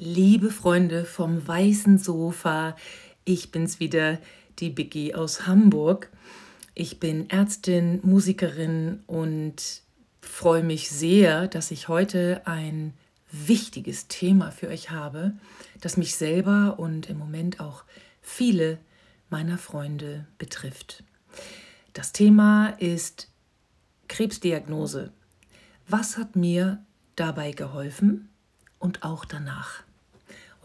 Liebe Freunde vom weißen Sofa, ich bin's wieder, die Biggie aus Hamburg. Ich bin Ärztin, Musikerin und freue mich sehr, dass ich heute ein wichtiges Thema für euch habe, das mich selber und im Moment auch viele meiner Freunde betrifft. Das Thema ist Krebsdiagnose. Was hat mir dabei geholfen und auch danach?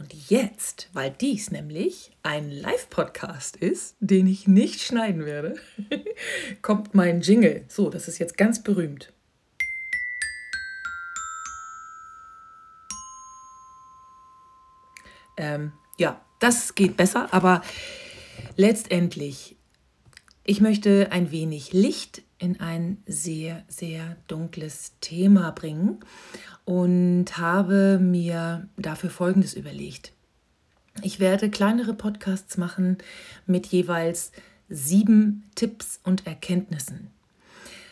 Und jetzt, weil dies nämlich ein Live-Podcast ist, den ich nicht schneiden werde, kommt mein Jingle. So, das ist jetzt ganz berühmt. Ähm, ja, das geht besser, aber letztendlich, ich möchte ein wenig Licht in ein sehr, sehr dunkles Thema bringen und habe mir dafür Folgendes überlegt. Ich werde kleinere Podcasts machen mit jeweils sieben Tipps und Erkenntnissen.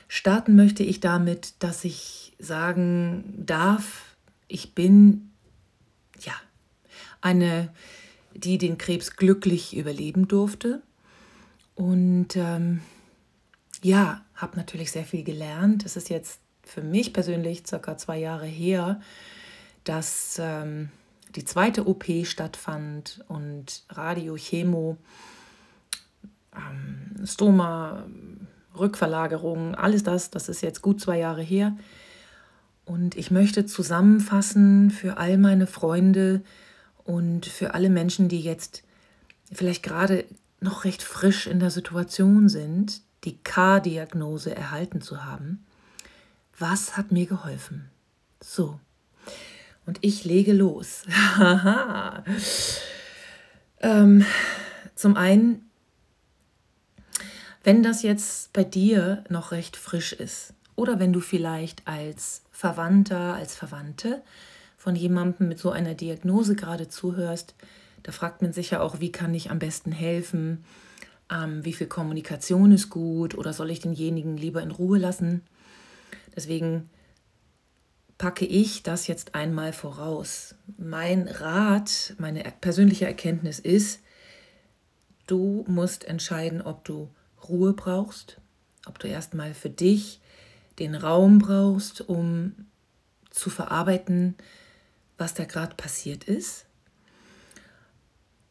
Starten möchte ich damit, dass ich sagen darf, ich bin ja eine, die den Krebs glücklich überleben durfte. Und ähm, ja, habe natürlich sehr viel gelernt. Es ist jetzt für mich persönlich circa zwei Jahre her, dass ähm, die zweite OP stattfand und Radio, Chemo, ähm, Stoma, Rückverlagerung, alles das, das ist jetzt gut zwei Jahre her. Und ich möchte zusammenfassen für all meine Freunde und für alle Menschen, die jetzt vielleicht gerade noch recht frisch in der Situation sind, die K-Diagnose erhalten zu haben was hat mir geholfen? So. Und ich lege los. ähm, zum einen, wenn das jetzt bei dir noch recht frisch ist oder wenn du vielleicht als Verwandter, als Verwandte von jemandem mit so einer Diagnose gerade zuhörst, da fragt man sich ja auch, wie kann ich am besten helfen? Ähm, wie viel Kommunikation ist gut oder soll ich denjenigen lieber in Ruhe lassen? Deswegen packe ich das jetzt einmal voraus. Mein Rat, meine persönliche Erkenntnis ist, du musst entscheiden, ob du Ruhe brauchst, ob du erstmal für dich den Raum brauchst, um zu verarbeiten, was da gerade passiert ist.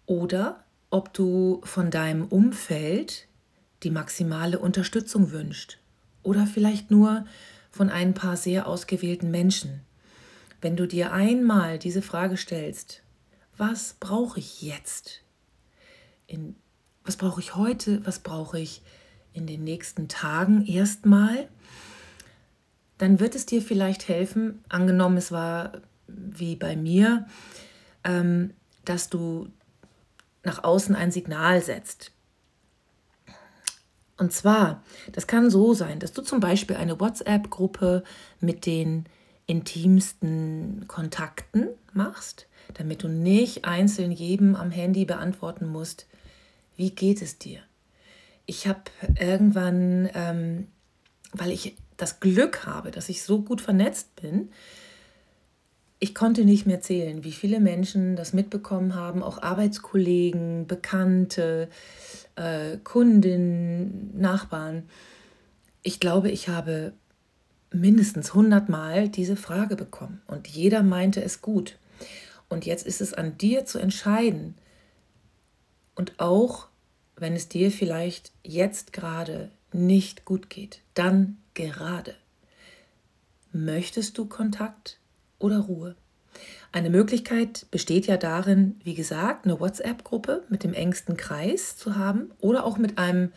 Oder ob du von deinem Umfeld die maximale Unterstützung wünscht. Oder vielleicht nur von ein paar sehr ausgewählten Menschen. Wenn du dir einmal diese Frage stellst, was brauche ich jetzt? In, was brauche ich heute? Was brauche ich in den nächsten Tagen erstmal? Dann wird es dir vielleicht helfen, angenommen es war wie bei mir, ähm, dass du nach außen ein Signal setzt. Und zwar, das kann so sein, dass du zum Beispiel eine WhatsApp-Gruppe mit den intimsten Kontakten machst, damit du nicht einzeln jedem am Handy beantworten musst, wie geht es dir? Ich habe irgendwann, ähm, weil ich das Glück habe, dass ich so gut vernetzt bin, ich konnte nicht mehr zählen, wie viele Menschen das mitbekommen haben, auch Arbeitskollegen, Bekannte, äh, Kundinnen, Nachbarn. Ich glaube, ich habe mindestens 100 Mal diese Frage bekommen und jeder meinte es gut. Und jetzt ist es an dir zu entscheiden und auch wenn es dir vielleicht jetzt gerade nicht gut geht, dann gerade. Möchtest du Kontakt? Oder Ruhe. Eine Möglichkeit besteht ja darin, wie gesagt, eine WhatsApp-Gruppe mit dem engsten Kreis zu haben oder auch mit einem,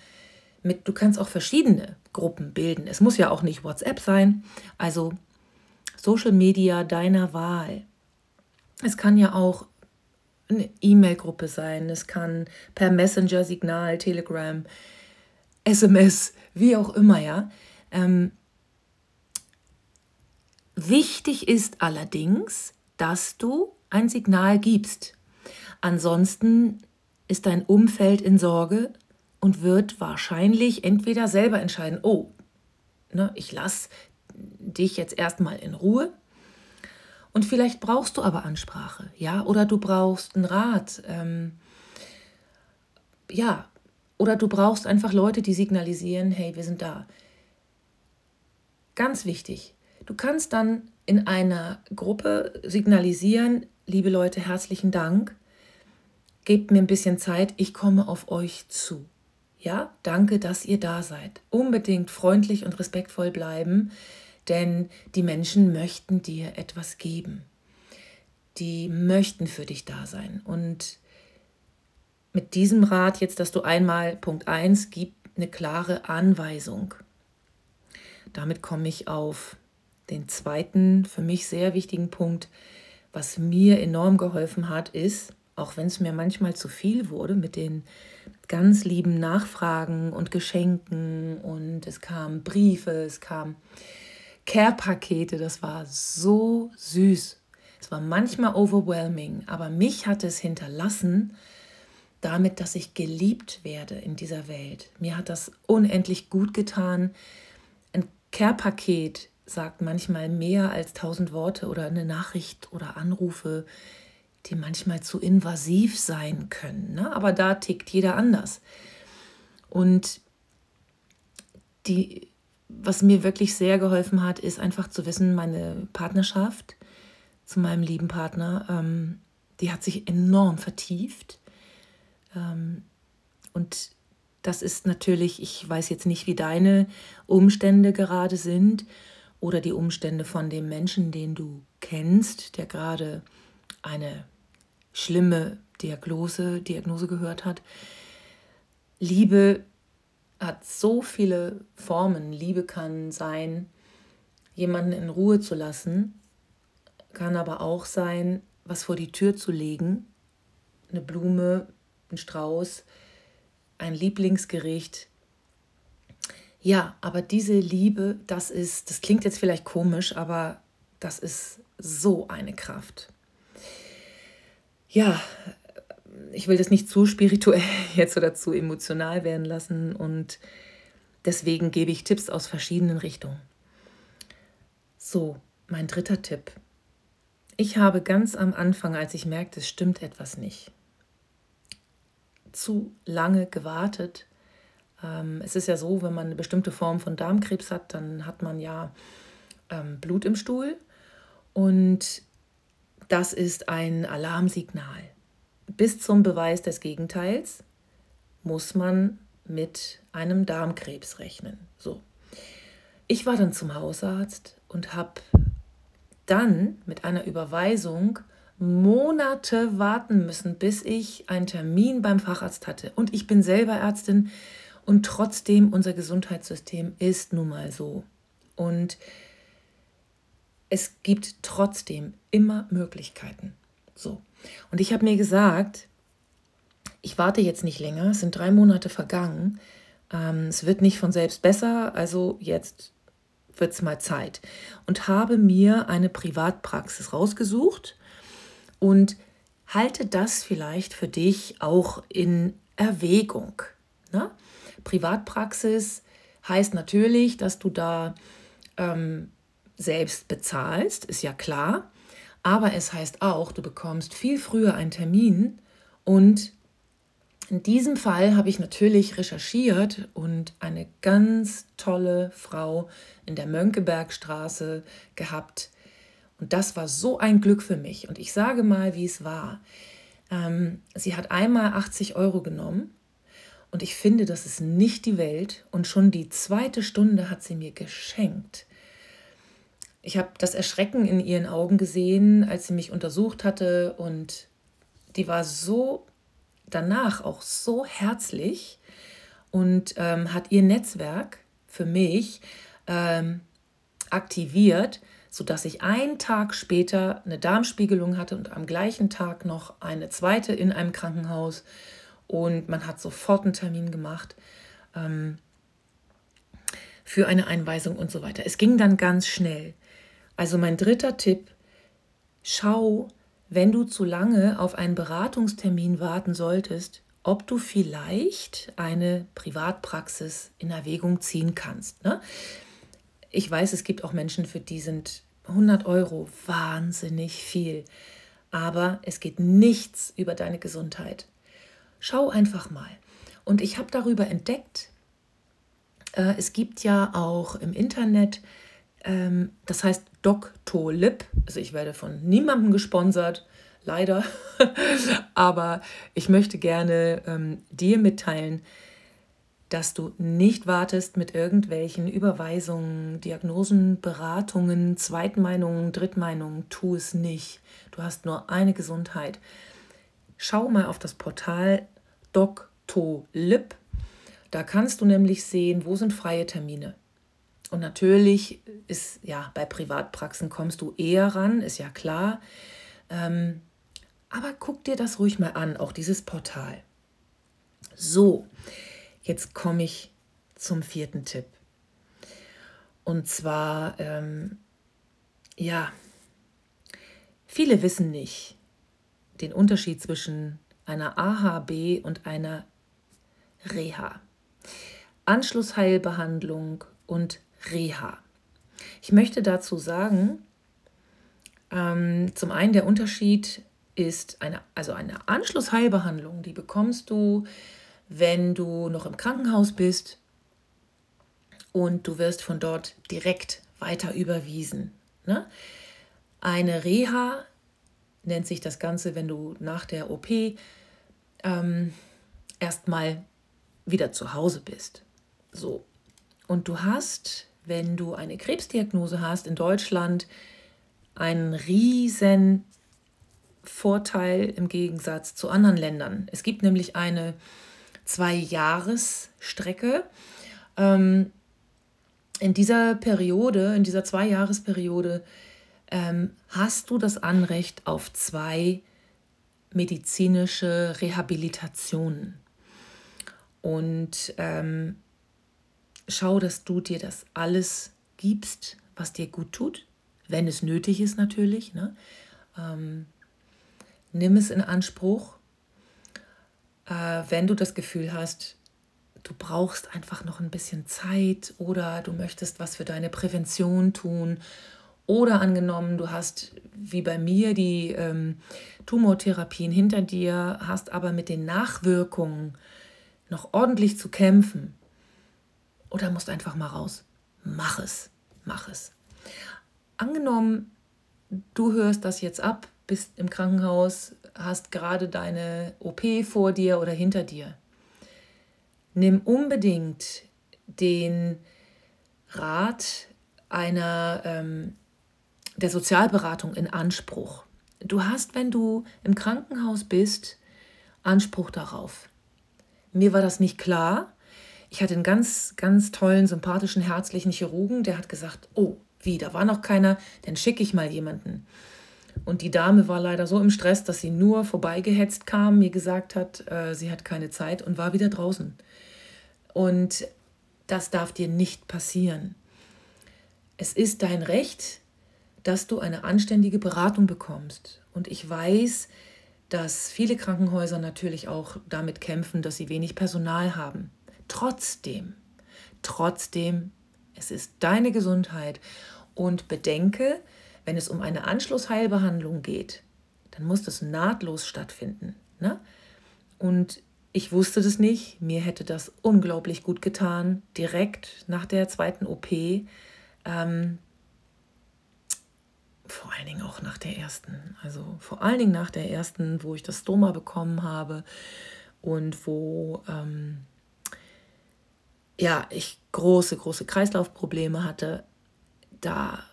mit, du kannst auch verschiedene Gruppen bilden. Es muss ja auch nicht WhatsApp sein, also Social Media deiner Wahl. Es kann ja auch eine E-Mail-Gruppe sein, es kann per Messenger, Signal, Telegram, SMS, wie auch immer, ja. Ähm, Wichtig ist allerdings, dass du ein Signal gibst. Ansonsten ist dein Umfeld in Sorge und wird wahrscheinlich entweder selber entscheiden, oh, ne, ich lasse dich jetzt erstmal in Ruhe. Und vielleicht brauchst du aber Ansprache, ja, oder du brauchst einen Rat, ähm, ja, oder du brauchst einfach Leute, die signalisieren, hey, wir sind da. Ganz wichtig. Du kannst dann in einer Gruppe signalisieren, liebe Leute, herzlichen Dank. Gebt mir ein bisschen Zeit, ich komme auf euch zu. Ja, danke, dass ihr da seid. Unbedingt freundlich und respektvoll bleiben, denn die Menschen möchten dir etwas geben. Die möchten für dich da sein. Und mit diesem Rat jetzt, dass du einmal Punkt 1 gib eine klare Anweisung. Damit komme ich auf den zweiten, für mich sehr wichtigen Punkt, was mir enorm geholfen hat, ist, auch wenn es mir manchmal zu viel wurde mit den ganz lieben Nachfragen und Geschenken und es kamen Briefe, es kamen Care-Pakete, das war so süß. Es war manchmal overwhelming, aber mich hat es hinterlassen damit, dass ich geliebt werde in dieser Welt. Mir hat das unendlich gut getan. Ein Care-Paket sagt manchmal mehr als tausend Worte oder eine Nachricht oder Anrufe, die manchmal zu invasiv sein können. Ne? Aber da tickt jeder anders. Und die, was mir wirklich sehr geholfen hat, ist einfach zu wissen, meine Partnerschaft zu meinem lieben Partner, ähm, die hat sich enorm vertieft. Ähm, und das ist natürlich, ich weiß jetzt nicht, wie deine Umstände gerade sind oder die Umstände von dem Menschen, den du kennst, der gerade eine schlimme Diagnose, Diagnose gehört hat. Liebe hat so viele Formen. Liebe kann sein, jemanden in Ruhe zu lassen, kann aber auch sein, was vor die Tür zu legen, eine Blume, ein Strauß, ein Lieblingsgericht, ja, aber diese Liebe, das ist, das klingt jetzt vielleicht komisch, aber das ist so eine Kraft. Ja, ich will das nicht zu spirituell jetzt oder zu emotional werden lassen und deswegen gebe ich Tipps aus verschiedenen Richtungen. So, mein dritter Tipp. Ich habe ganz am Anfang, als ich merkte, es stimmt etwas nicht, zu lange gewartet, es ist ja so, wenn man eine bestimmte Form von Darmkrebs hat, dann hat man ja ähm, Blut im Stuhl und das ist ein Alarmsignal. Bis zum Beweis des Gegenteils muss man mit einem Darmkrebs rechnen. So. Ich war dann zum Hausarzt und habe dann mit einer Überweisung Monate warten müssen, bis ich einen Termin beim Facharzt hatte. Und ich bin selber Ärztin und trotzdem, unser Gesundheitssystem ist nun mal so. Und es gibt trotzdem immer Möglichkeiten. So. Und ich habe mir gesagt, ich warte jetzt nicht länger, es sind drei Monate vergangen. Ähm, es wird nicht von selbst besser, also jetzt wird es mal Zeit. Und habe mir eine Privatpraxis rausgesucht und halte das vielleicht für dich auch in Erwägung. Ne? Privatpraxis heißt natürlich, dass du da ähm, selbst bezahlst, ist ja klar. Aber es heißt auch, du bekommst viel früher einen Termin und in diesem Fall habe ich natürlich recherchiert und eine ganz tolle Frau in der Mönckebergstraße gehabt. Und das war so ein Glück für mich. Und ich sage mal, wie es war. Ähm, sie hat einmal 80 Euro genommen und ich finde, das ist nicht die Welt. Und schon die zweite Stunde hat sie mir geschenkt. Ich habe das Erschrecken in ihren Augen gesehen, als sie mich untersucht hatte. Und die war so danach auch so herzlich und ähm, hat ihr Netzwerk für mich ähm, aktiviert, sodass ich einen Tag später eine Darmspiegelung hatte und am gleichen Tag noch eine zweite in einem Krankenhaus und man hat sofort einen Termin gemacht ähm, für eine Einweisung und so weiter. Es ging dann ganz schnell. Also mein dritter Tipp, schau, wenn du zu lange auf einen Beratungstermin warten solltest, ob du vielleicht eine Privatpraxis in Erwägung ziehen kannst. Ne? Ich weiß, es gibt auch Menschen, für die sind 100 Euro, wahnsinnig viel. Aber es geht nichts über deine Gesundheit. Schau einfach mal. Und ich habe darüber entdeckt, äh, es gibt ja auch im Internet, ähm, das heißt Doctolib, also ich werde von niemandem gesponsert, leider, aber ich möchte gerne ähm, dir mitteilen, dass du nicht wartest mit irgendwelchen Überweisungen, Diagnosen, Beratungen, Zweitmeinungen, Drittmeinungen. Tu es nicht. Du hast nur eine Gesundheit. Schau mal auf das Portal Doctolib. Da kannst du nämlich sehen, wo sind freie Termine. Und natürlich ist, ja, bei Privatpraxen kommst du eher ran, ist ja klar. Ähm, aber guck dir das ruhig mal an, auch dieses Portal. So, Jetzt komme ich zum vierten Tipp. Und zwar, ähm, ja, viele wissen nicht den Unterschied zwischen einer AHB und einer Reha. Anschlussheilbehandlung und Reha. Ich möchte dazu sagen, ähm, zum einen der Unterschied ist eine, also eine Anschlussheilbehandlung, die bekommst du wenn du noch im Krankenhaus bist und du wirst von dort direkt weiter überwiesen. Ne? Eine Reha nennt sich das Ganze, wenn du nach der OP ähm, erstmal wieder zu Hause bist. So. Und du hast, wenn du eine Krebsdiagnose hast in Deutschland, einen riesen Vorteil im Gegensatz zu anderen Ländern. Es gibt nämlich eine Zwei-Jahres-Strecke. Ähm, in dieser Periode, in dieser Zwei-Jahres-Periode, ähm, hast du das Anrecht auf zwei medizinische Rehabilitationen. Und ähm, schau, dass du dir das alles gibst, was dir gut tut, wenn es nötig ist natürlich. Ne? Ähm, nimm es in Anspruch äh, wenn du das Gefühl hast, du brauchst einfach noch ein bisschen Zeit oder du möchtest was für deine Prävention tun oder angenommen, du hast wie bei mir die ähm, Tumortherapien hinter dir, hast aber mit den Nachwirkungen noch ordentlich zu kämpfen oder musst einfach mal raus. Mach es, mach es. Angenommen, du hörst das jetzt ab, bist im Krankenhaus, hast gerade deine OP vor dir oder hinter dir. Nimm unbedingt den Rat einer ähm, der Sozialberatung in Anspruch. Du hast, wenn du im Krankenhaus bist, Anspruch darauf. Mir war das nicht klar. Ich hatte einen ganz, ganz tollen, sympathischen, herzlichen Chirurgen, der hat gesagt, oh, wie, da war noch keiner, dann schicke ich mal jemanden. Und die Dame war leider so im Stress, dass sie nur vorbeigehetzt kam, mir gesagt hat, äh, sie hat keine Zeit und war wieder draußen. Und das darf dir nicht passieren. Es ist dein Recht, dass du eine anständige Beratung bekommst. Und ich weiß, dass viele Krankenhäuser natürlich auch damit kämpfen, dass sie wenig Personal haben. Trotzdem, trotzdem, es ist deine Gesundheit. Und bedenke, wenn es um eine Anschlussheilbehandlung geht, dann muss das nahtlos stattfinden. Ne? Und ich wusste das nicht. Mir hätte das unglaublich gut getan, direkt nach der zweiten OP. Ähm, vor allen Dingen auch nach der ersten. Also vor allen Dingen nach der ersten, wo ich das Stoma bekommen habe und wo ähm, ja, ich große, große Kreislaufprobleme hatte. Da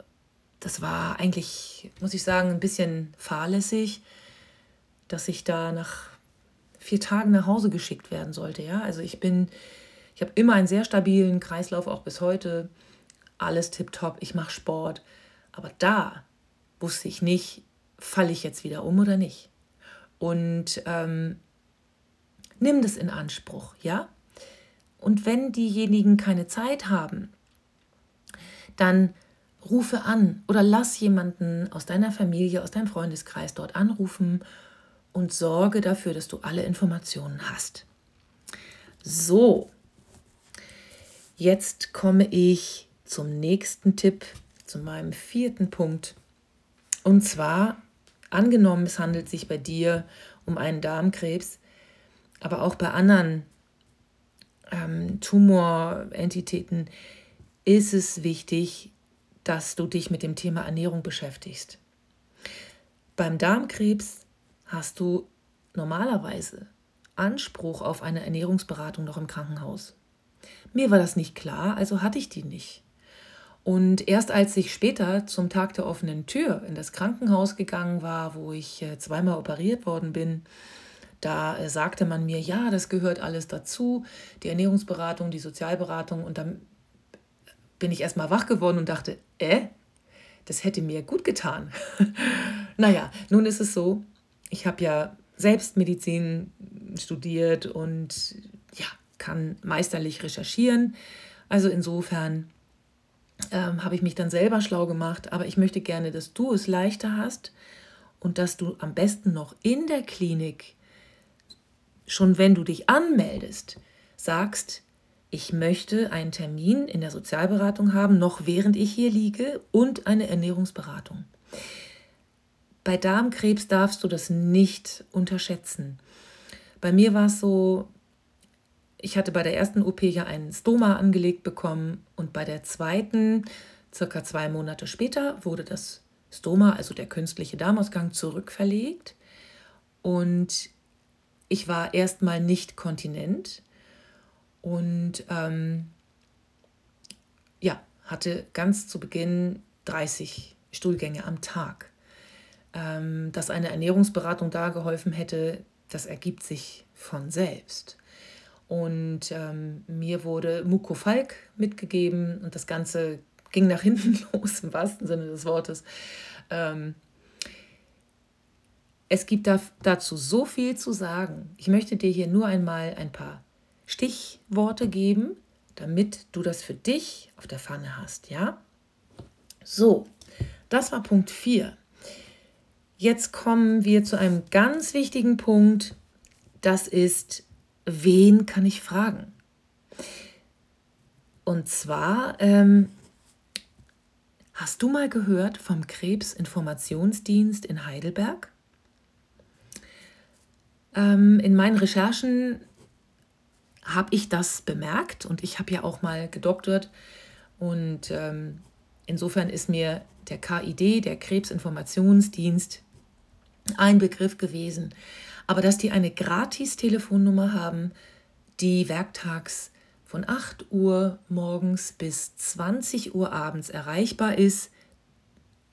das war eigentlich, muss ich sagen, ein bisschen fahrlässig, dass ich da nach vier Tagen nach Hause geschickt werden sollte. Ja, also ich bin, ich habe immer einen sehr stabilen Kreislauf, auch bis heute. Alles tipptopp, ich mache Sport. Aber da wusste ich nicht, falle ich jetzt wieder um oder nicht. Und ähm, nimm das in Anspruch, ja? Und wenn diejenigen keine Zeit haben, dann rufe an oder lass jemanden aus deiner Familie, aus deinem Freundeskreis dort anrufen und sorge dafür, dass du alle Informationen hast. So, jetzt komme ich zum nächsten Tipp, zu meinem vierten Punkt. Und zwar, angenommen, es handelt sich bei dir um einen Darmkrebs, aber auch bei anderen ähm, Tumorentitäten ist es wichtig, dass du dich mit dem Thema Ernährung beschäftigst. Beim Darmkrebs hast du normalerweise Anspruch auf eine Ernährungsberatung noch im Krankenhaus. Mir war das nicht klar, also hatte ich die nicht. Und erst als ich später zum Tag der offenen Tür in das Krankenhaus gegangen war, wo ich äh, zweimal operiert worden bin, da äh, sagte man mir, ja, das gehört alles dazu, die Ernährungsberatung, die Sozialberatung. Und dann bin ich erstmal wach geworden und dachte, äh, das hätte mir gut getan. naja, nun ist es so, ich habe ja selbst Medizin studiert und ja, kann meisterlich recherchieren. Also insofern ähm, habe ich mich dann selber schlau gemacht, aber ich möchte gerne, dass du es leichter hast und dass du am besten noch in der Klinik, schon wenn du dich anmeldest, sagst, ich möchte einen Termin in der Sozialberatung haben, noch während ich hier liege und eine Ernährungsberatung. Bei Darmkrebs darfst du das nicht unterschätzen. Bei mir war es so, ich hatte bei der ersten OP ja einen Stoma angelegt bekommen und bei der zweiten, circa zwei Monate später, wurde das Stoma, also der künstliche Darmausgang, zurückverlegt. Und ich war erstmal nicht kontinent und ähm, ja, hatte ganz zu Beginn 30 Stuhlgänge am Tag. Ähm, dass eine Ernährungsberatung da geholfen hätte, das ergibt sich von selbst. Und ähm, mir wurde Mukofalk mitgegeben und das Ganze ging nach hinten los, im wahrsten Sinne des Wortes. Ähm, es gibt da, dazu so viel zu sagen. Ich möchte dir hier nur einmal ein paar Stichworte geben, damit du das für dich auf der Pfanne hast, ja? So, das war Punkt 4. Jetzt kommen wir zu einem ganz wichtigen Punkt. Das ist, wen kann ich fragen? Und zwar, ähm, hast du mal gehört vom Krebsinformationsdienst in Heidelberg? Ähm, in meinen Recherchen habe ich das bemerkt und ich habe ja auch mal gedoktert und ähm, insofern ist mir der KID, der Krebsinformationsdienst, ein Begriff gewesen. Aber dass die eine Gratis-Telefonnummer haben, die werktags von 8 Uhr morgens bis 20 Uhr abends erreichbar ist,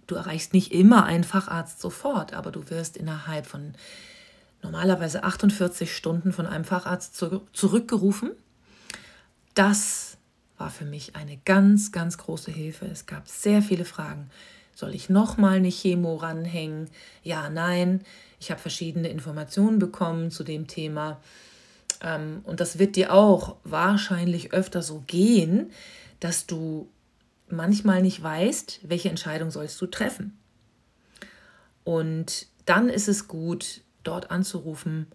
du erreichst nicht immer einen Facharzt sofort, aber du wirst innerhalb von normalerweise 48 Stunden von einem Facharzt zu, zurückgerufen. Das war für mich eine ganz, ganz große Hilfe. Es gab sehr viele Fragen. Soll ich nochmal eine Chemo ranhängen? Ja, nein. Ich habe verschiedene Informationen bekommen zu dem Thema. Ähm, und das wird dir auch wahrscheinlich öfter so gehen, dass du manchmal nicht weißt, welche Entscheidung sollst du treffen. Und dann ist es gut, dort anzurufen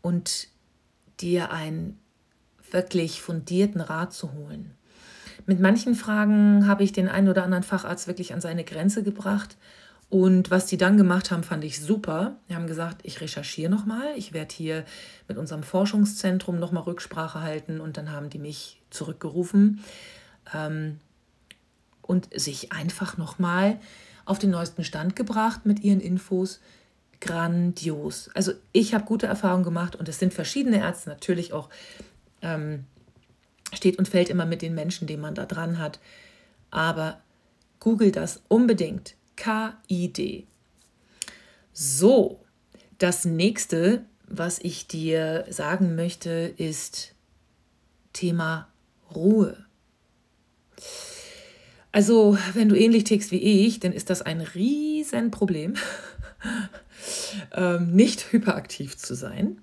und dir einen wirklich fundierten Rat zu holen. Mit manchen Fragen habe ich den einen oder anderen Facharzt wirklich an seine Grenze gebracht. Und was die dann gemacht haben, fand ich super. Die haben gesagt, ich recherchiere nochmal, ich werde hier mit unserem Forschungszentrum nochmal Rücksprache halten und dann haben die mich zurückgerufen ähm, und sich einfach nochmal auf den neuesten Stand gebracht mit ihren Infos, grandios. Also ich habe gute Erfahrungen gemacht und es sind verschiedene Ärzte natürlich auch, ähm, steht und fällt immer mit den Menschen, die man da dran hat. Aber google das unbedingt. KID. So, das nächste, was ich dir sagen möchte, ist Thema Ruhe. Also, wenn du ähnlich tickst wie ich, dann ist das ein Riesenproblem. ähm, nicht hyperaktiv zu sein,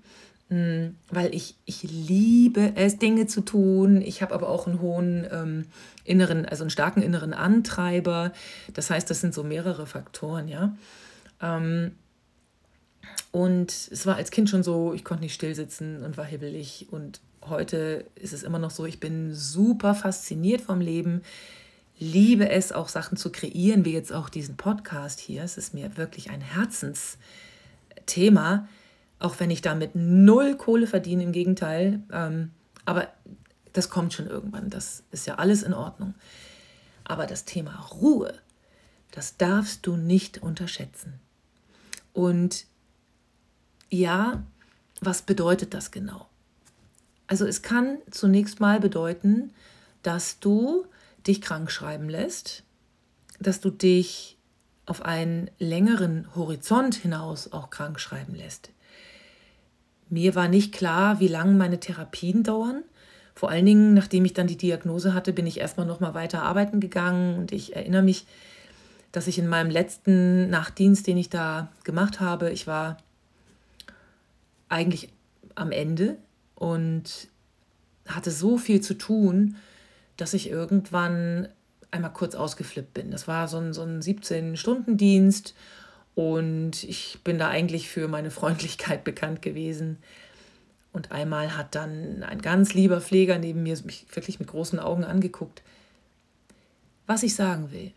weil ich, ich liebe es, Dinge zu tun. Ich habe aber auch einen hohen ähm, inneren, also einen starken inneren Antreiber. Das heißt, das sind so mehrere Faktoren, ja. Ähm, und es war als Kind schon so, ich konnte nicht still sitzen und war hibbelig. Und heute ist es immer noch so, ich bin super fasziniert vom Leben. liebe es, auch Sachen zu kreieren, wie jetzt auch diesen Podcast hier. Es ist mir wirklich ein Herzensthema, auch wenn ich damit null Kohle verdiene, im Gegenteil. Ähm, aber das kommt schon irgendwann, das ist ja alles in Ordnung. Aber das Thema Ruhe, das darfst du nicht unterschätzen. Und ja, was bedeutet das genau? Also es kann zunächst mal bedeuten, dass du dich krank schreiben lässt, dass du dich auf einen längeren Horizont hinaus auch krank schreiben lässt. Mir war nicht klar, wie lange meine Therapien dauern. Vor allen Dingen, nachdem ich dann die Diagnose hatte, bin ich erstmal noch mal weiter arbeiten gegangen und ich erinnere mich, dass ich in meinem letzten Nachtdienst, den ich da gemacht habe, ich war eigentlich am Ende und hatte so viel zu tun, dass ich irgendwann einmal kurz ausgeflippt bin. Das war so ein, so ein 17-Stunden-Dienst und ich bin da eigentlich für meine Freundlichkeit bekannt gewesen. Und einmal hat dann ein ganz lieber Pfleger neben mir mich wirklich mit großen Augen angeguckt. Was ich sagen will,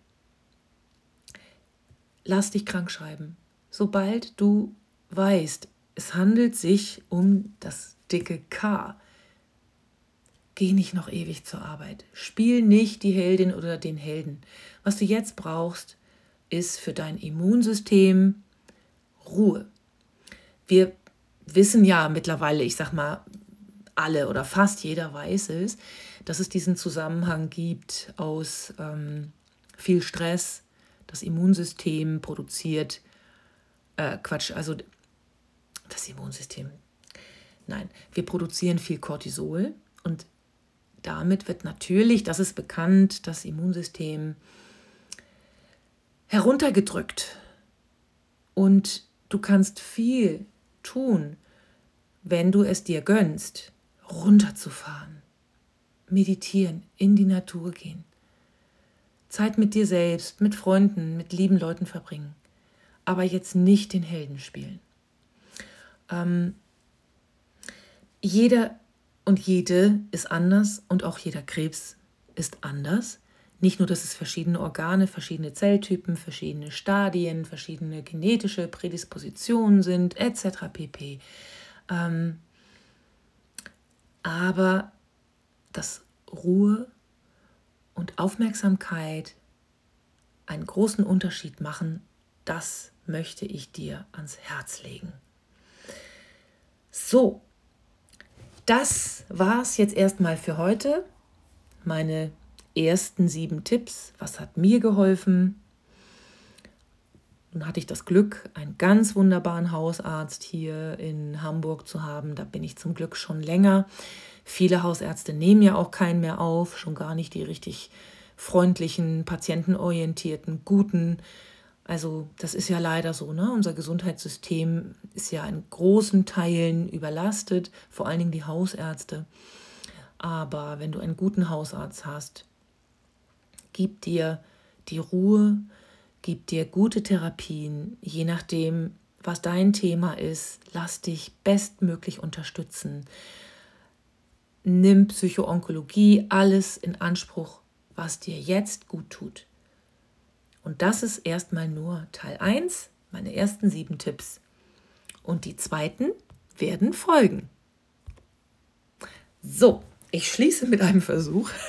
lass dich krank schreiben. Sobald du weißt, es handelt sich um das dicke K, Geh nicht noch ewig zur Arbeit. Spiel nicht die Heldin oder den Helden. Was du jetzt brauchst, ist für dein Immunsystem Ruhe. Wir wissen ja mittlerweile, ich sag mal, alle oder fast jeder weiß es, dass es diesen Zusammenhang gibt aus ähm, viel Stress. Das Immunsystem produziert, äh, Quatsch, also das Immunsystem. Nein, wir produzieren viel Cortisol und damit wird natürlich, das ist bekannt, das Immunsystem heruntergedrückt. Und du kannst viel tun, wenn du es dir gönnst, runterzufahren, meditieren, in die Natur gehen, Zeit mit dir selbst, mit Freunden, mit lieben Leuten verbringen, aber jetzt nicht den Helden spielen. Ähm, jeder und jede ist anders und auch jeder Krebs ist anders. Nicht nur, dass es verschiedene Organe, verschiedene Zelltypen, verschiedene Stadien, verschiedene genetische Prädispositionen sind, etc. pp. Ähm, aber dass Ruhe und Aufmerksamkeit einen großen Unterschied machen, das möchte ich dir ans Herz legen. So, das war es jetzt erstmal für heute. Meine ersten sieben Tipps. Was hat mir geholfen? Nun hatte ich das Glück, einen ganz wunderbaren Hausarzt hier in Hamburg zu haben. Da bin ich zum Glück schon länger. Viele Hausärzte nehmen ja auch keinen mehr auf, schon gar nicht die richtig freundlichen, patientenorientierten, guten also das ist ja leider so, ne? Unser Gesundheitssystem ist ja in großen Teilen überlastet, vor allen Dingen die Hausärzte. Aber wenn du einen guten Hausarzt hast, gib dir die Ruhe, gib dir gute Therapien, je nachdem, was dein Thema ist, lass dich bestmöglich unterstützen. Nimm Psychoonkologie, alles in Anspruch, was dir jetzt gut tut. Und das ist erstmal nur Teil 1, meine ersten sieben Tipps. Und die zweiten werden folgen. So, ich schließe mit einem Versuch.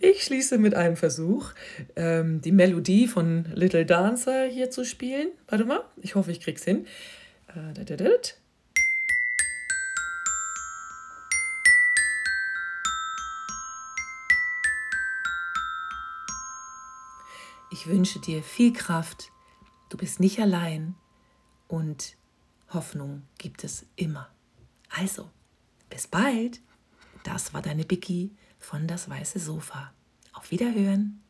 ich schließe mit einem Versuch, ähm, die Melodie von Little Dancer hier zu spielen. Warte mal, ich hoffe, ich krieg's hin. Äh, Ich wünsche dir viel Kraft. Du bist nicht allein und Hoffnung gibt es immer. Also, bis bald. Das war deine Biggie von das weiße Sofa. Auf Wiederhören.